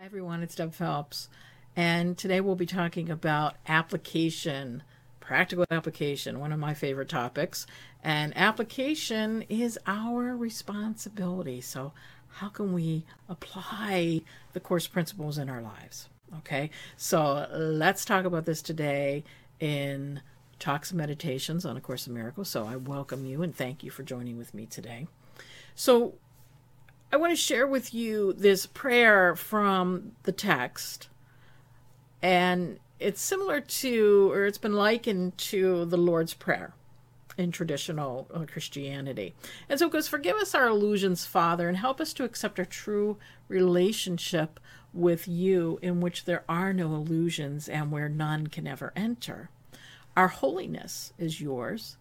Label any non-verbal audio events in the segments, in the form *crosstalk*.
Hi everyone, it's Deb Phelps, and today we'll be talking about application, practical application, one of my favorite topics. And application is our responsibility. So, how can we apply the course principles in our lives? Okay, so let's talk about this today in Talks and Meditations on A Course in Miracles. So, I welcome you and thank you for joining with me today. So, I want to share with you this prayer from the text. And it's similar to, or it's been likened to the Lord's Prayer in traditional uh, Christianity. And so it goes, Forgive us our illusions, Father, and help us to accept a true relationship with you in which there are no illusions and where none can ever enter. Our holiness is yours.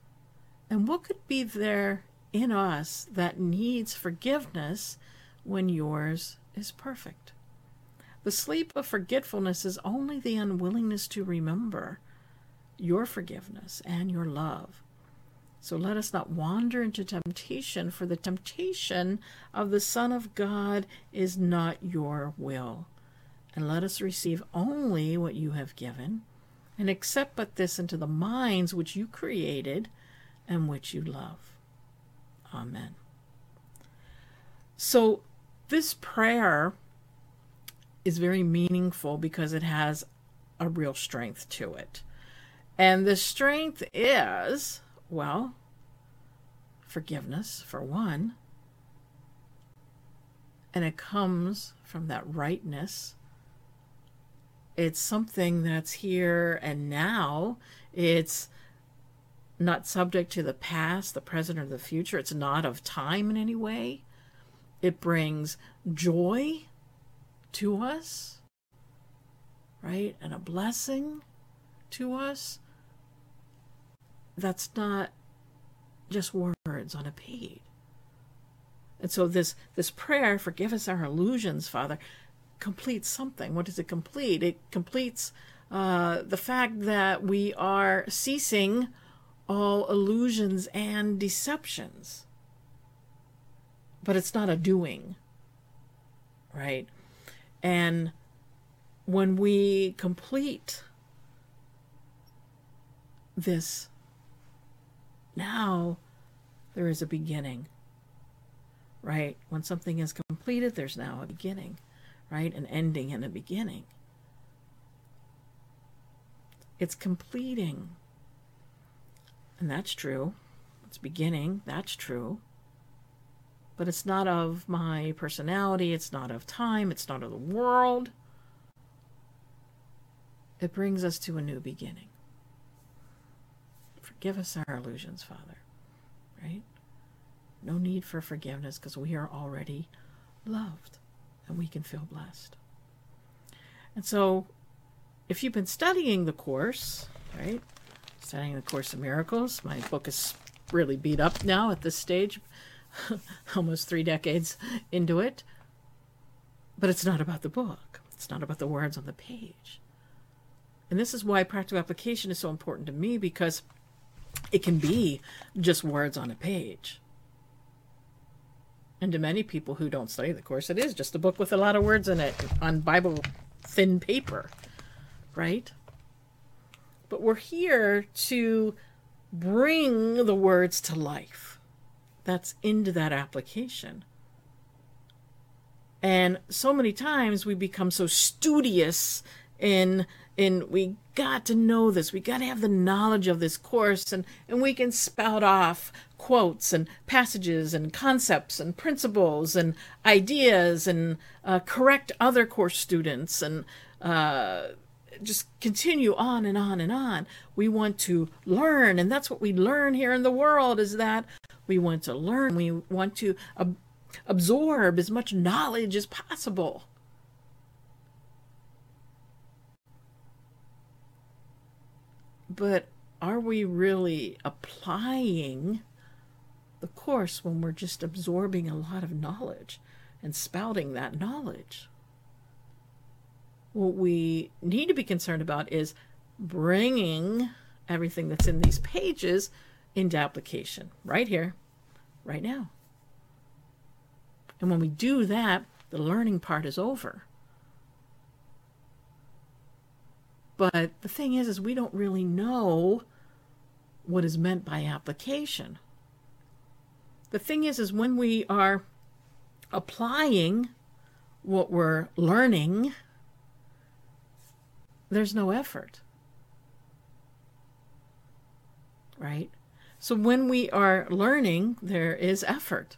And what could be there in us that needs forgiveness when yours is perfect. The sleep of forgetfulness is only the unwillingness to remember your forgiveness and your love. So let us not wander into temptation, for the temptation of the Son of God is not your will. And let us receive only what you have given, and accept but this into the minds which you created and which you love. Amen. So, this prayer is very meaningful because it has a real strength to it. And the strength is, well, forgiveness, for one. And it comes from that rightness. It's something that's here and now. It's not subject to the past, the present, or the future. It's not of time in any way. It brings joy to us, right? And a blessing to us. That's not just words on a page. And so this this prayer, forgive us our illusions, Father, completes something. What does it complete? It completes uh, the fact that we are ceasing all illusions and deceptions but it's not a doing, right? And when we complete this, now there is a beginning, right? When something is completed, there's now a beginning, right? An ending and a beginning. It's completing. And that's true. It's beginning. That's true but it's not of my personality, it's not of time, it's not of the world. It brings us to a new beginning. Forgive us our illusions, Father, right? No need for forgiveness because we are already loved and we can feel blessed. And so, if you've been studying the Course, right? Studying the Course of Miracles, my book is really beat up now at this stage *laughs* almost three decades into it. But it's not about the book, it's not about the words on the page. And this is why practical application is so important to me because it can be just words on a page. And to many people who don't study the course, it is just a book with a lot of words in it on Bible thin paper. right? But we're here to bring the words to life. That's into that application. And so many times we become so studious in in we got to know this. We got to have the knowledge of this course and and we can spout off quotes and passages and concepts and principles and ideas and uh, correct other course students and uh, just continue on and on and on. We want to learn, and that's what we learn here in the world is that we want to learn. We want to ab- absorb as much knowledge as possible. But are we really applying the course when we're just absorbing a lot of knowledge and spouting that knowledge? What we need to be concerned about is bringing everything that's in these pages into application right here, right now. And when we do that, the learning part is over. But the thing is is we don't really know what is meant by application. The thing is is when we are applying what we're learning, there's no effort. Right? So when we are learning, there is effort.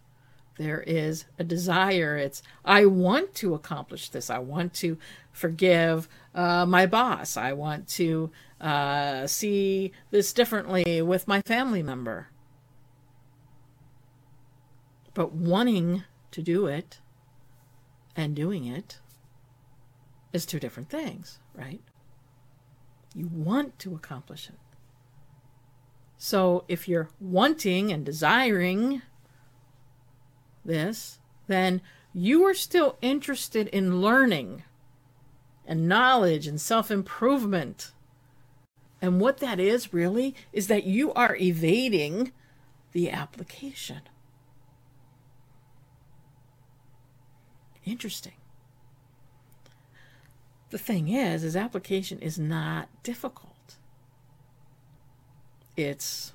There is a desire. It's, I want to accomplish this. I want to forgive uh, my boss. I want to uh, see this differently with my family member. But wanting to do it and doing it is two different things, right? You want to accomplish it. So if you're wanting and desiring this, then you are still interested in learning and knowledge and self improvement. And what that is really is that you are evading the application. Interesting. The thing is, is application is not difficult. It's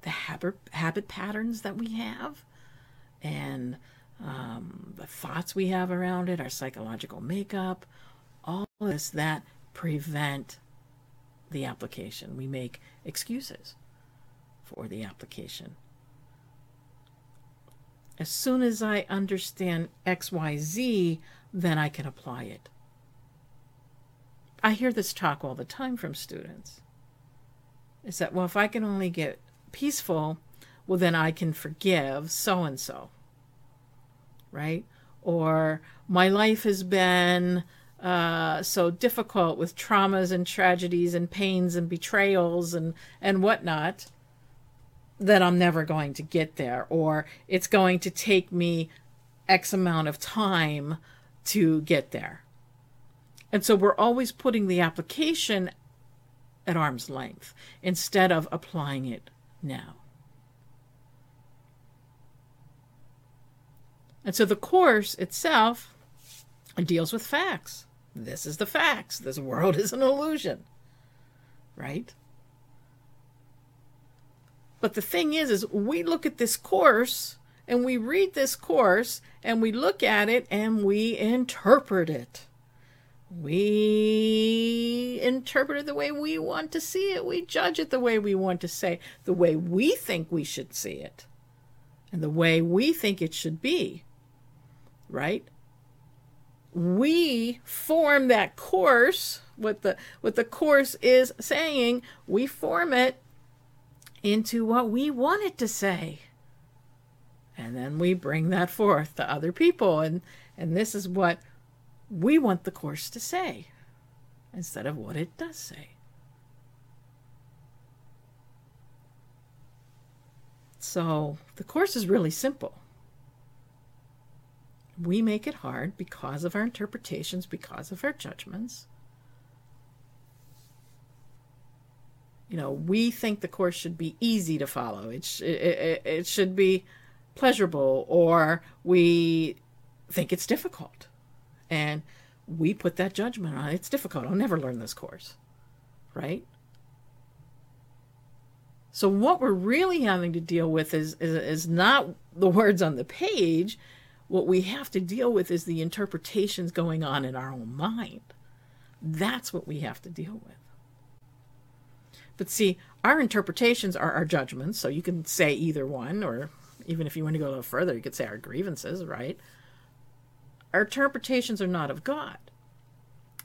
the habit habit patterns that we have and um, the thoughts we have around it, our psychological makeup, all of this that prevent the application. We make excuses for the application. As soon as I understand XYZ, then I can apply it. I hear this talk all the time from students. Is that, well, if I can only get peaceful, well, then I can forgive so and so. Right? Or my life has been uh, so difficult with traumas and tragedies and pains and betrayals and, and whatnot that I'm never going to get there. Or it's going to take me X amount of time to get there. And so we're always putting the application at arm's length instead of applying it now. And so the course itself deals with facts. This is the facts. This world is an illusion. Right? But the thing is is we look at this course and we read this course and we look at it and we interpret it. We interpret it the way we want to see it. We judge it the way we want to say, the way we think we should see it, and the way we think it should be. Right? We form that course, what the what the course is saying, we form it into what we want it to say. And then we bring that forth to other people and and this is what we want the course to say instead of what it does say. So the course is really simple. We make it hard because of our interpretations, because of our judgments. You know, we think the course should be easy to follow. It, sh- it, it, should be pleasurable, or we think it's difficult and we put that judgment on. It's difficult. I'll never learn this course. Right? So what we're really having to deal with is, is is not the words on the page. What we have to deal with is the interpretations going on in our own mind. That's what we have to deal with. But see, our interpretations are our judgments, so you can say either one, or even if you want to go a little further, you could say our grievances, right? Our interpretations are not of God.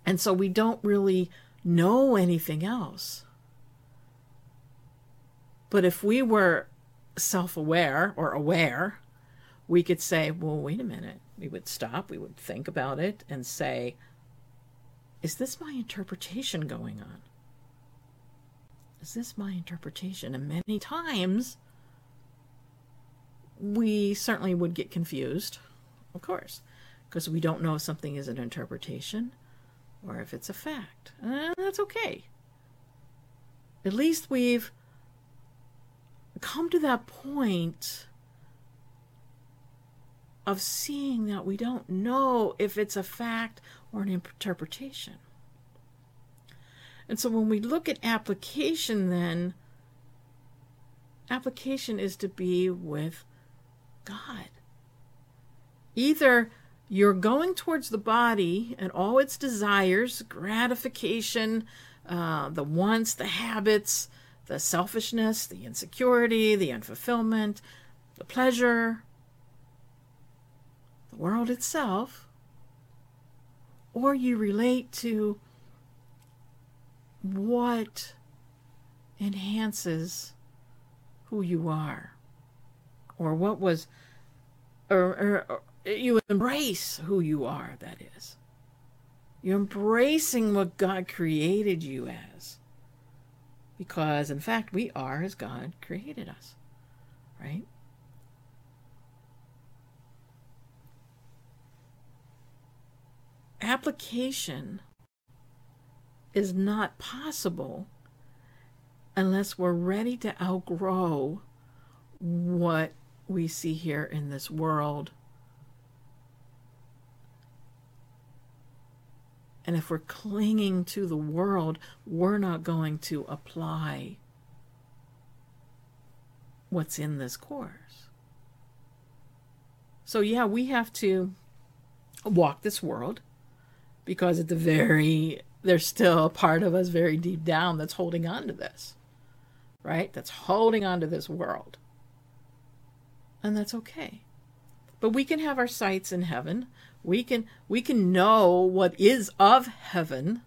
And so we don't really know anything else. But if we were self aware or aware, we could say, well, wait a minute. We would stop, we would think about it and say, is this my interpretation going on? Is this my interpretation? And many times we certainly would get confused, of course, because we don't know if something is an interpretation or if it's a fact. And that's okay. At least we've come to that point of seeing that we don't know if it's a fact or an interpretation. And so when we look at application, then, application is to be with God. Either you're going towards the body and all its desires, gratification, uh, the wants, the habits, the selfishness, the insecurity, the unfulfillment, the pleasure, the world itself, or you relate to what enhances who you are, or what was, or, or, you embrace who you are, that is. You're embracing what God created you as. Because, in fact, we are as God created us, right? Application is not possible unless we're ready to outgrow what we see here in this world. And if we're clinging to the world, we're not going to apply what's in this course. So, yeah, we have to walk this world because at the very there's still a part of us very deep down that's holding on to this, right? That's holding on to this world. And that's okay. But we can have our sights in heaven. We can we can know what is of heaven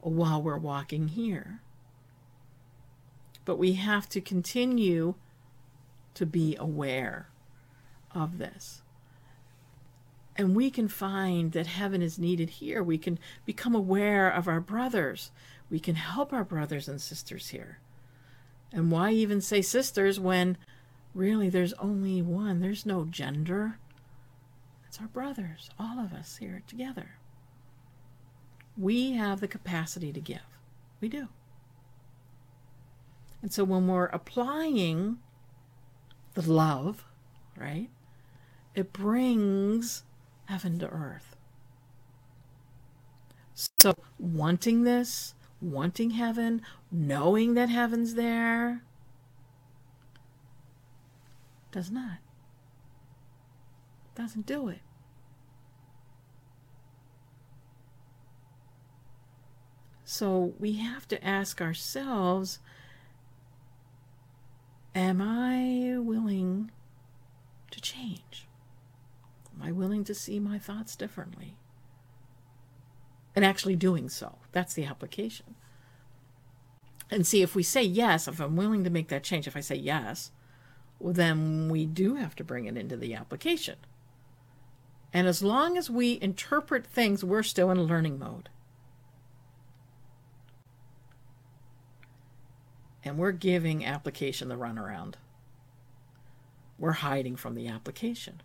while we're walking here. But we have to continue to be aware of this and we can find that heaven is needed here. We can become aware of our brothers. We can help our brothers and sisters here. And why even say sisters when really there's only one? There's no gender. It's our brothers, all of us here together. We have the capacity to give. We do. And so when we're applying the love, right, it brings heaven to earth. So, wanting this, wanting heaven, knowing that heaven's there, does not. Doesn't do it. So we have to ask ourselves Am I willing to change? Am I willing to see my thoughts differently? And actually doing so. That's the application. And see, if we say yes, if I'm willing to make that change, if I say yes, well, then we do have to bring it into the application. And as long as we interpret things, we're still in learning mode. And we're giving application the runaround. We're hiding from the application.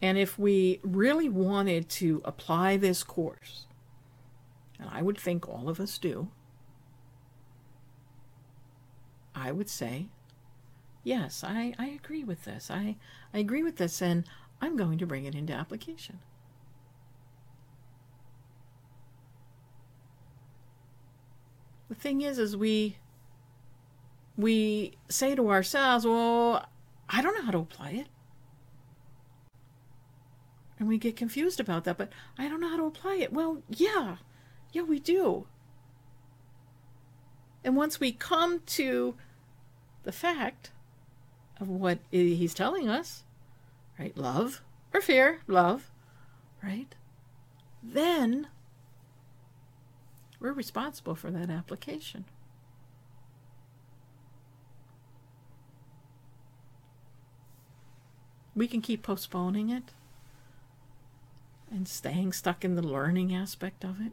And if we really wanted to apply this course, and I would think all of us do, I would say yes, I, I agree with this. I, I agree with this, and I'm going to bring it into application. The thing is, is we we say to ourselves, well, I don't know how to apply it. And we get confused about that, but I don't know how to apply it. Well, yeah, yeah, we do. And once we come to the fact of what he's telling us, right? Love or fear, love, right? Then we're responsible for that application. We can keep postponing it and staying stuck in the learning aspect of it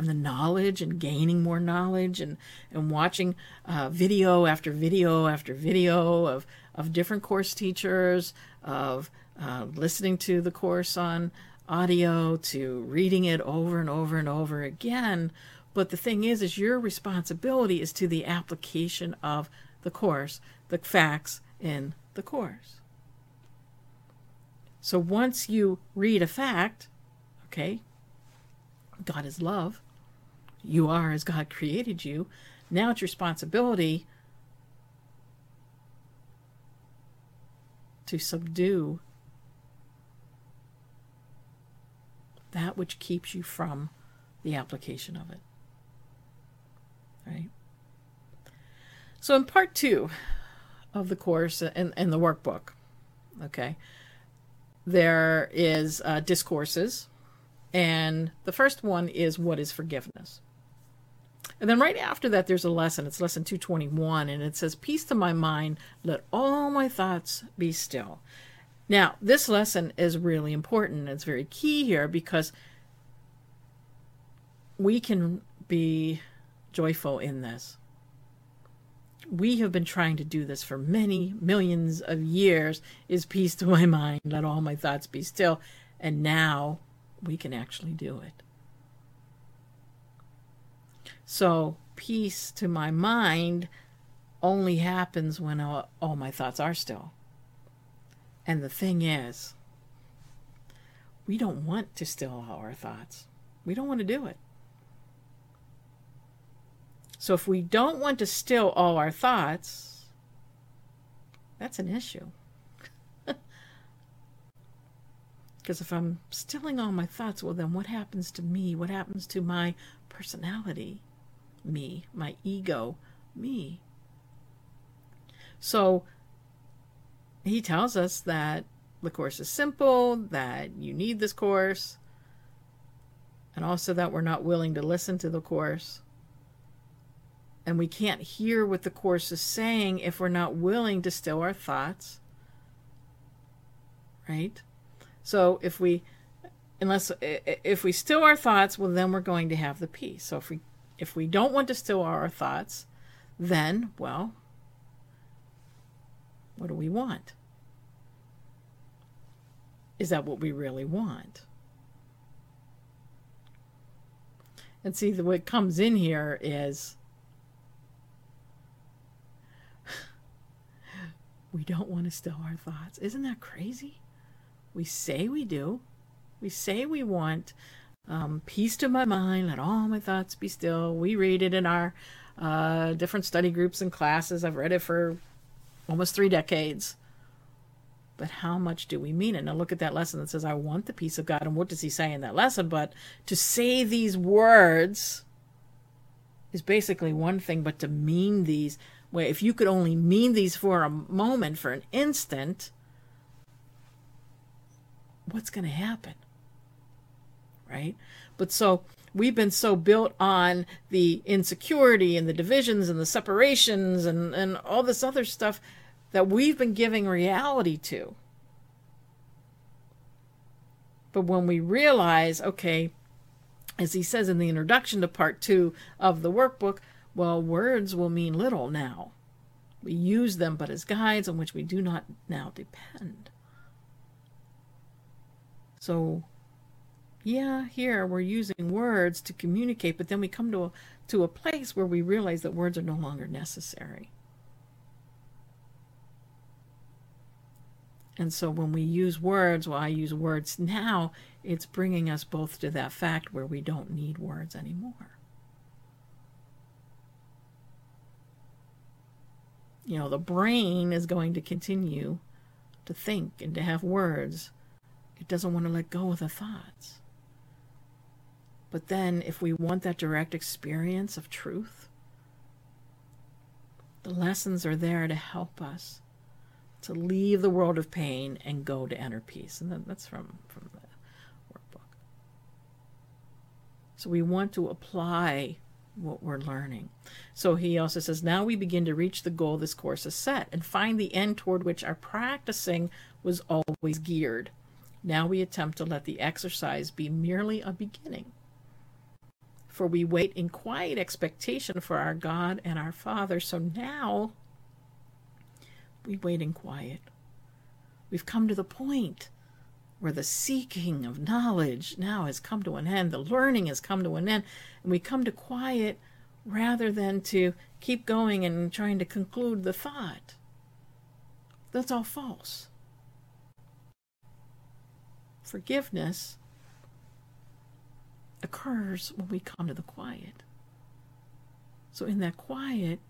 and the knowledge and gaining more knowledge and, and watching uh, video after video after video of, of different course teachers, of uh, listening to the course on audio, to reading it over and over and over again. But the thing is, is your responsibility is to the application of the course, the facts in the course. So once you read a fact, okay, God is love, you are as God created you. Now it's responsibility to subdue that which keeps you from the application of it. Right? So, in part two of the course and, and the workbook, okay, there is uh, discourses. And the first one is what is forgiveness? And then right after that, there's a lesson. It's lesson 221, and it says, Peace to my mind, let all my thoughts be still. Now, this lesson is really important. It's very key here because we can be joyful in this. We have been trying to do this for many millions of years is peace to my mind, let all my thoughts be still. And now we can actually do it. So, peace to my mind only happens when all, all my thoughts are still. And the thing is, we don't want to still all our thoughts. We don't want to do it. So if we don't want to still all our thoughts, that's an issue. *laughs* Because if I'm stilling all my thoughts, well, then what happens to me? What happens to my personality? Me, my ego, me. So he tells us that the course is simple, that you need this course, and also that we're not willing to listen to the course. And we can't hear what the course is saying if we're not willing to still our thoughts. Right? So if we unless if we still our thoughts, well then we're going to have the peace. So if we if we don't want to still our thoughts, then, well, what do we want? Is that what we really want? And see, the what comes in here is *laughs* we don't want to still our thoughts. Isn't that crazy? We say we do. We say we want um, peace to my mind, let all my thoughts be still. We read it in our uh, different study groups and classes. I've read it for almost three decades. But how much do we mean it? Now look at that lesson that says, I want the peace of God. And what does he say in that lesson? But to say these words is basically one thing, but to mean these, well, if you could only mean these for a moment, for an instant, what's going to happen? Right? But so we've been so built on the insecurity and the divisions and the separations and, and all this other stuff that we've been giving reality to. But when we realize, okay, as he says in the introduction to part two of the workbook, well, words will mean little now. We use them but as guides on which we do not now depend. So yeah, here we're using words to communicate, but then we come to a, to a place where we realize that words are no longer necessary. And so when we use words, well, I use words now, it's bringing us both to that fact where we don't need words anymore. You know, the brain is going to continue to think and to have words. It doesn't want to let go of the thoughts. But then, if we want that direct experience of truth, the lessons are there to help us to leave the world of pain and go to inner peace. And that's from, from the workbook. So we want to apply what we're learning. So he also says, now we begin to reach the goal this course has set and find the end toward which our practicing was always geared. Now we attempt to let the exercise be merely a beginning for we wait in quiet expectation for our God and our Father. So now we wait in quiet. We've come to the point where the seeking of knowledge now has come to an end, the learning has come to an end, and we come to quiet rather than to keep going and trying to conclude the thought. That's all false. Forgiveness occurs when we come to the quiet. So, in that quiet,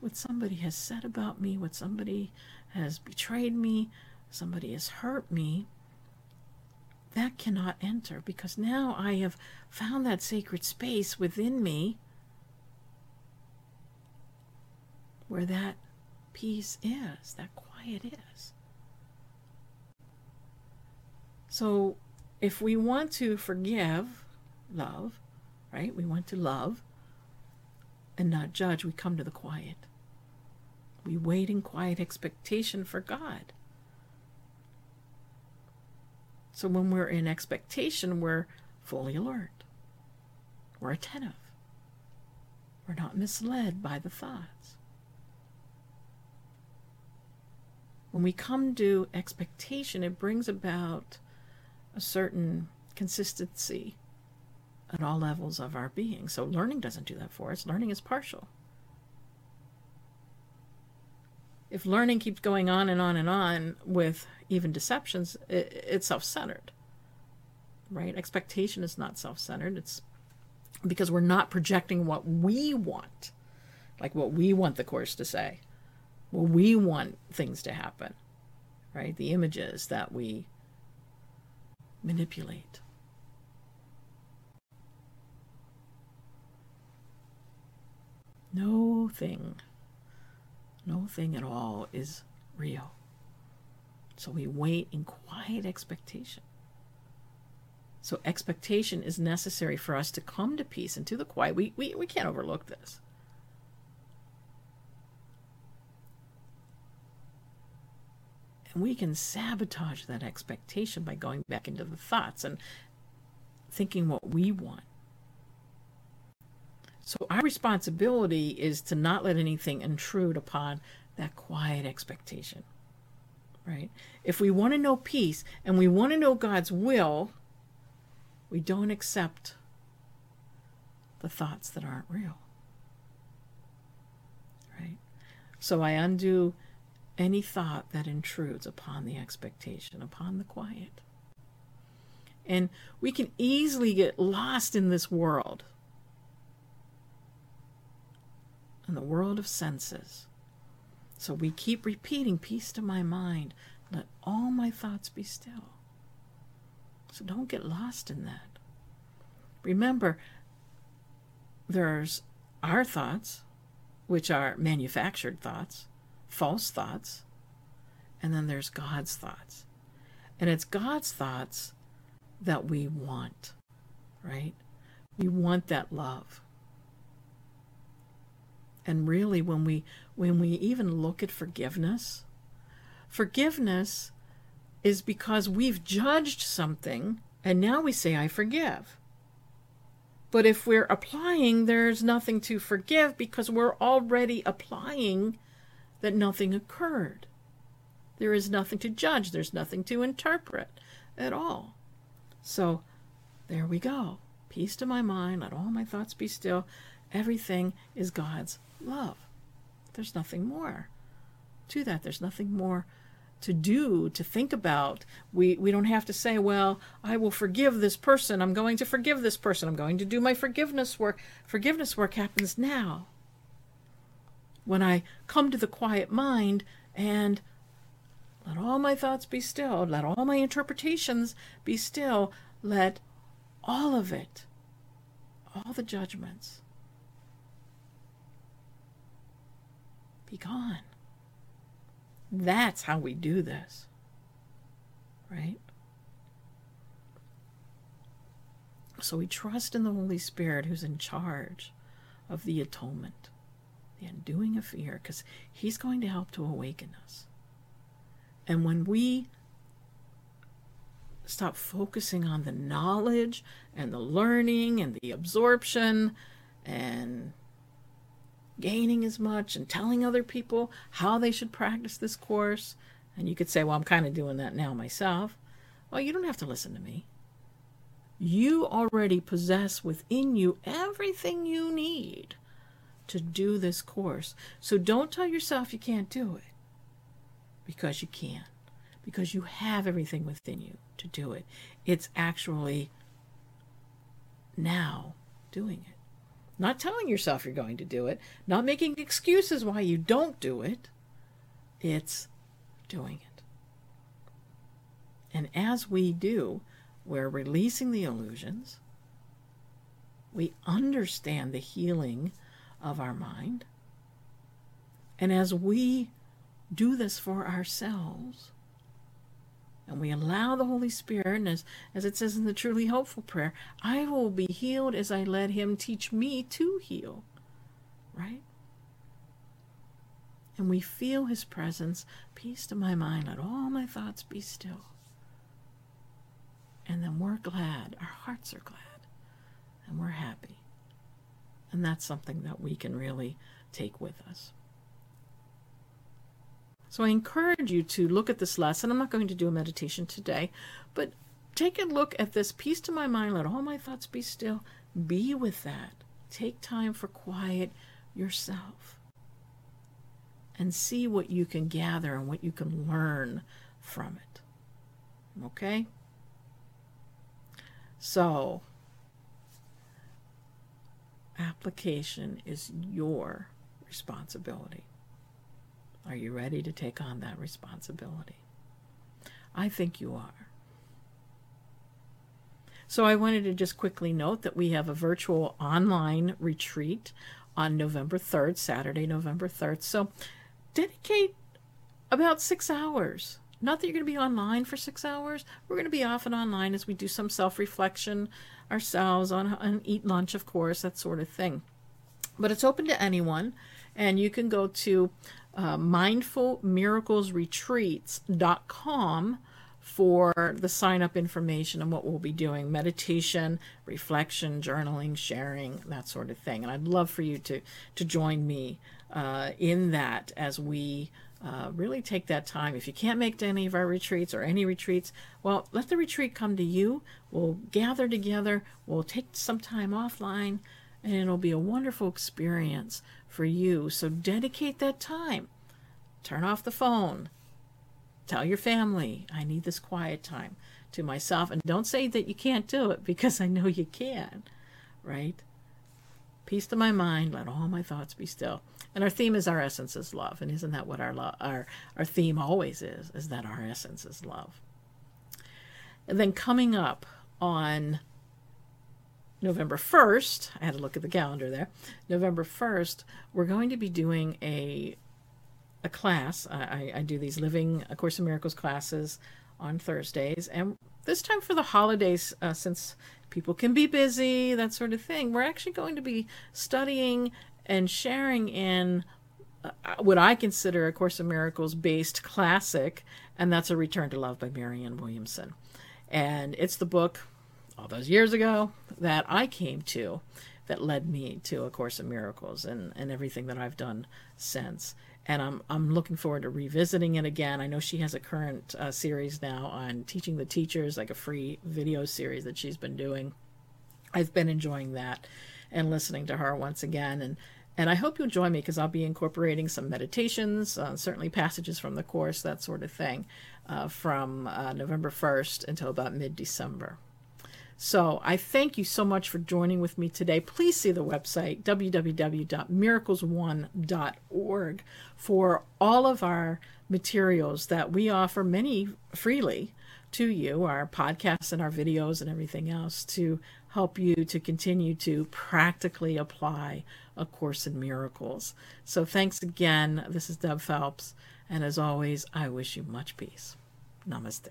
what somebody has said about me, what somebody has betrayed me, somebody has hurt me, that cannot enter because now I have found that sacred space within me where that peace is, that quiet is. So, if we want to forgive, love, right? We want to love and not judge, we come to the quiet. We wait in quiet expectation for God. So when we're in expectation, we're fully alert. We're attentive. We're not misled by the thoughts. When we come to expectation, it brings about a certain consistency at all levels of our being. So learning doesn't do that for us. Learning is partial. If learning keeps going on and on and on with even deceptions, it, it's self centered. Right? Expectation is not self centered. It's because we're not projecting what we want, like what we want the Course to say, what we want things to happen, right? The images that we manipulate. No thing, no thing at all is real. So we wait in quiet expectation. So expectation is necessary for us to come to peace and to the quiet. We, we, we can't overlook this. And we can sabotage that expectation by going back into the thoughts and thinking what we want. So, our responsibility is to not let anything intrude upon that quiet expectation. Right? If we want to know peace and we want to know God's will, we don't accept the thoughts that aren't real. Right? So, I undo any thought that intrudes upon the expectation, upon the quiet. And we can easily get lost in this world, in the world of senses. So we keep repeating, Peace to my mind, let all my thoughts be still. So don't get lost in that. Remember, there's our thoughts, which are manufactured thoughts false thoughts, and then there's God's thoughts. And it's God's thoughts that we want, right? We want that love. And really when we when we even look at forgiveness, forgiveness is because we've judged something and now we say I forgive. But if we're applying, there's nothing to forgive because we're already applying that nothing occurred. There is nothing to judge, there's nothing to interpret at all. So there we go. Peace to my mind, let all my thoughts be still. Everything is God's love. There's nothing more to that. There's nothing more to do, to think about. We we don't have to say, well, I will forgive this person. I'm going to forgive this person. I'm going to do my forgiveness work. Forgiveness work happens now. When I come to the quiet mind and let all my thoughts be still, let all my interpretations be still, let all of it, all the judgments, be gone. That's how we do this. Right? So we trust in the Holy Spirit who's in charge of the atonement, the undoing of fear, because He's going to help to awaken us. And when we stop focusing on the knowledge and the learning and the absorption and gaining as much and telling other people how they should practice this course. And you could say, well, I'm kind of doing that now myself. Well, you don't have to listen to me. You already possess within you everything you need to do this course. So don't tell yourself you can't do it because you can, because you have everything within you to do it. It's actually now doing it. Not telling yourself you're going to do it, not making excuses why you don't do it. It's doing it. And as we do, we're releasing the illusions. We understand the healing of our mind. And as we do this for ourselves, and we allow the Holy Spirit, and as, as it says in the truly hopeful prayer, I will be healed as I let Him teach me to heal. Right? And we feel His presence, peace to my mind, let all my thoughts be still. And then we're glad, our hearts are glad, and we're happy. And that's something that we can really take with us. So I encourage you to look at this lesson. I'm not going to do a meditation today, but take a look at this peace to my mind. Let all my thoughts be still. Be with that. Take time for quiet yourself and see what you can gather and what you can learn from it. Okay? So, application is your responsibility. Are you ready to take on that responsibility? I think you are. So, I wanted to just quickly note that we have a virtual online retreat on November 3rd, Saturday, November 3rd. So, dedicate about six hours. Not that you're going to be online for six hours. We're going to be off and online as we do some self reflection ourselves on, on eat lunch, of course, that sort of thing. But it's open to anyone, and you can go to uh, mindfulmiraclesretreats.com for the sign up information and what we'll be doing meditation, reflection, journaling, sharing, that sort of thing. And I'd love for you to, to join me uh, in that as we uh, really take that time. If you can't make any of our retreats or any retreats, well, let the retreat come to you. We'll gather together, we'll take some time offline, and it'll be a wonderful experience for you. So dedicate that time. Turn off the phone. Tell your family, I need this quiet time to myself. And don't say that you can't do it *laughs* because I know you can, right? Peace to my mind, let all my thoughts be still. And our theme is our essence is love. And isn't that what our, lo- our, our theme always is, is that our essence is love. And then coming up on November 1st, I had to look at the calendar there. November 1st, we're going to be doing a a class. I, I do these Living A Course in Miracles classes on Thursdays. And this time for the holidays, uh, since people can be busy, that sort of thing, we're actually going to be studying and sharing in uh, what I consider a Course in Miracles based classic, and that's A Return to Love by Marianne Williamson. And it's the book all those years ago that I came to that led me to A Course in Miracles and, and everything that I've done since. And I'm, I'm looking forward to revisiting it again. I know she has a current uh, series now on teaching the teachers, like a free video series that she's been doing. I've been enjoying that and listening to her once again. And And I hope you'll join me because I'll be incorporating some meditations, uh, certainly passages from the Course, that sort of thing, uh, from uh, November 1st until about mid December. So I thank you so much for joining with me today. Please see the website, www.miraclesone.org, for all of our materials that we offer, many freely to you, our podcasts and our videos and everything else, to help you to continue to practically apply A Course in Miracles. So thanks again. This is Deb Phelps. And as always, I wish you much peace. Namaste.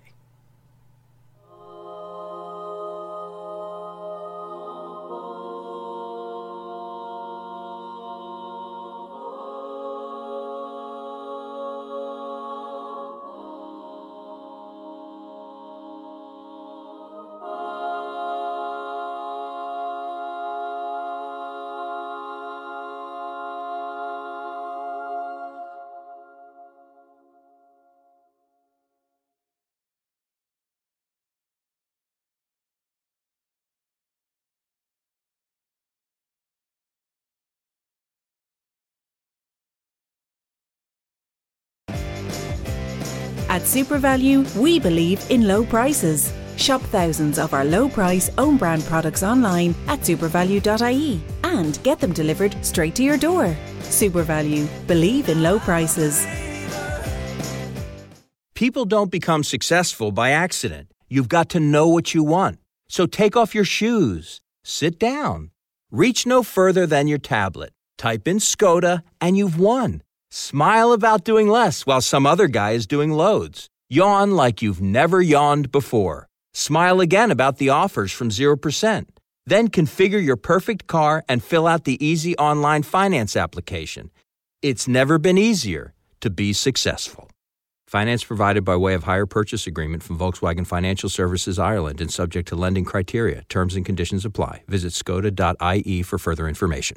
At SuperValu, we believe in low prices. Shop thousands of our low price own brand products online at supervalu.ie and get them delivered straight to your door. SuperValu, believe in low prices. People don't become successful by accident. You've got to know what you want. So take off your shoes, sit down, reach no further than your tablet, type in Skoda, and you've won. Smile about doing less while some other guy is doing loads. Yawn like you've never yawned before. Smile again about the offers from 0%. Then configure your perfect car and fill out the easy online finance application. It's never been easier to be successful. Finance provided by way of hire purchase agreement from Volkswagen Financial Services Ireland and subject to lending criteria. Terms and conditions apply. Visit skoda.ie for further information.